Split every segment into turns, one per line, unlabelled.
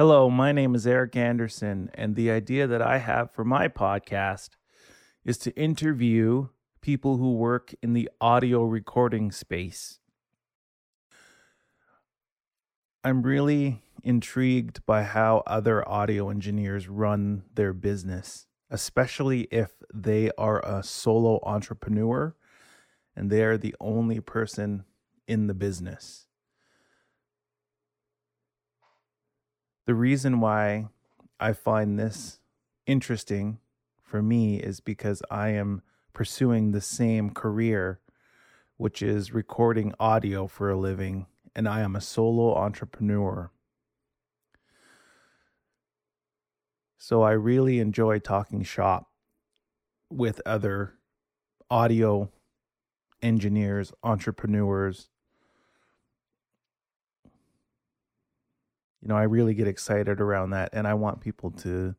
Hello, my name is Eric Anderson, and the idea that I have for my podcast is to interview people who work in the audio recording space. I'm really intrigued by how other audio engineers run their business, especially if they are a solo entrepreneur and they are the only person in the business. The reason why I find this interesting for me is because I am pursuing the same career, which is recording audio for a living, and I am a solo entrepreneur. So I really enjoy talking shop with other audio engineers, entrepreneurs. You know, I really get excited around that, and I want people to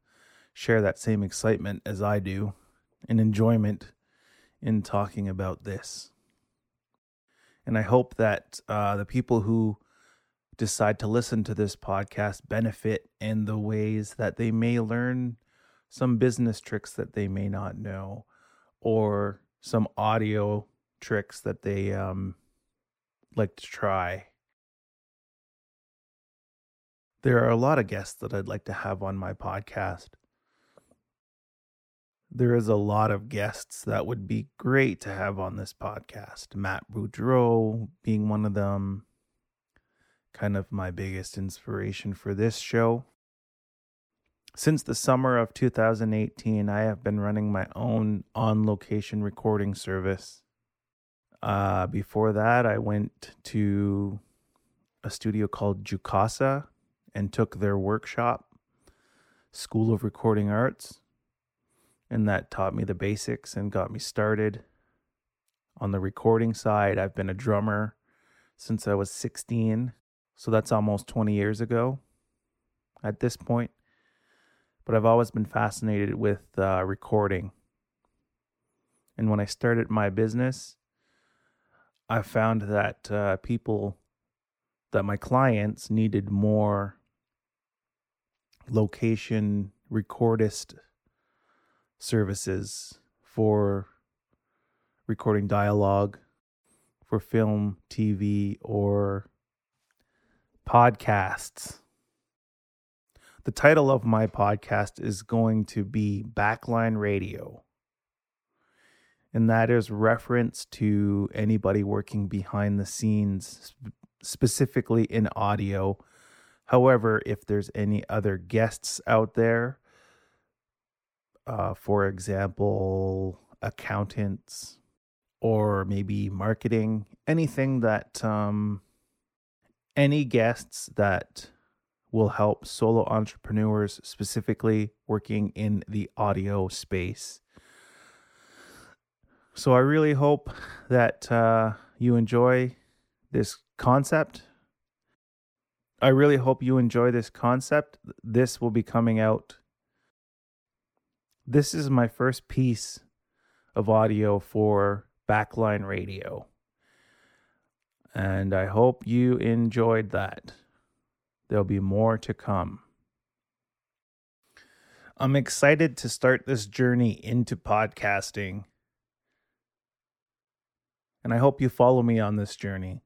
share that same excitement as I do and enjoyment in talking about this. And I hope that uh, the people who decide to listen to this podcast benefit in the ways that they may learn some business tricks that they may not know or some audio tricks that they um, like to try. There are a lot of guests that I'd like to have on my podcast. There is a lot of guests that would be great to have on this podcast. Matt Boudreau being one of them, kind of my biggest inspiration for this show. Since the summer of 2018, I have been running my own on location recording service. Uh, before that, I went to a studio called Jukasa and took their workshop, School of Recording Arts. And that taught me the basics and got me started. On the recording side, I've been a drummer since I was 16. So that's almost 20 years ago at this point. But I've always been fascinated with uh, recording. And when I started my business, I found that uh, people, that my clients needed more location recordist services for recording dialogue, for film, TV, or podcasts. The title of my podcast is going to be Backline Radio. And that is reference to anybody working behind the scenes, specifically in audio. However, if there's any other guests out there, uh, for example, accountants or maybe marketing, anything that um, any guests that will help solo entrepreneurs, specifically working in the audio space. So I really hope that uh, you enjoy this concept. I really hope you enjoy this concept. This will be coming out. This is my first piece of audio for Backline Radio. And I hope you enjoyed that. There'll be more to come. I'm excited to start this journey into podcasting. And I hope you follow me on this journey.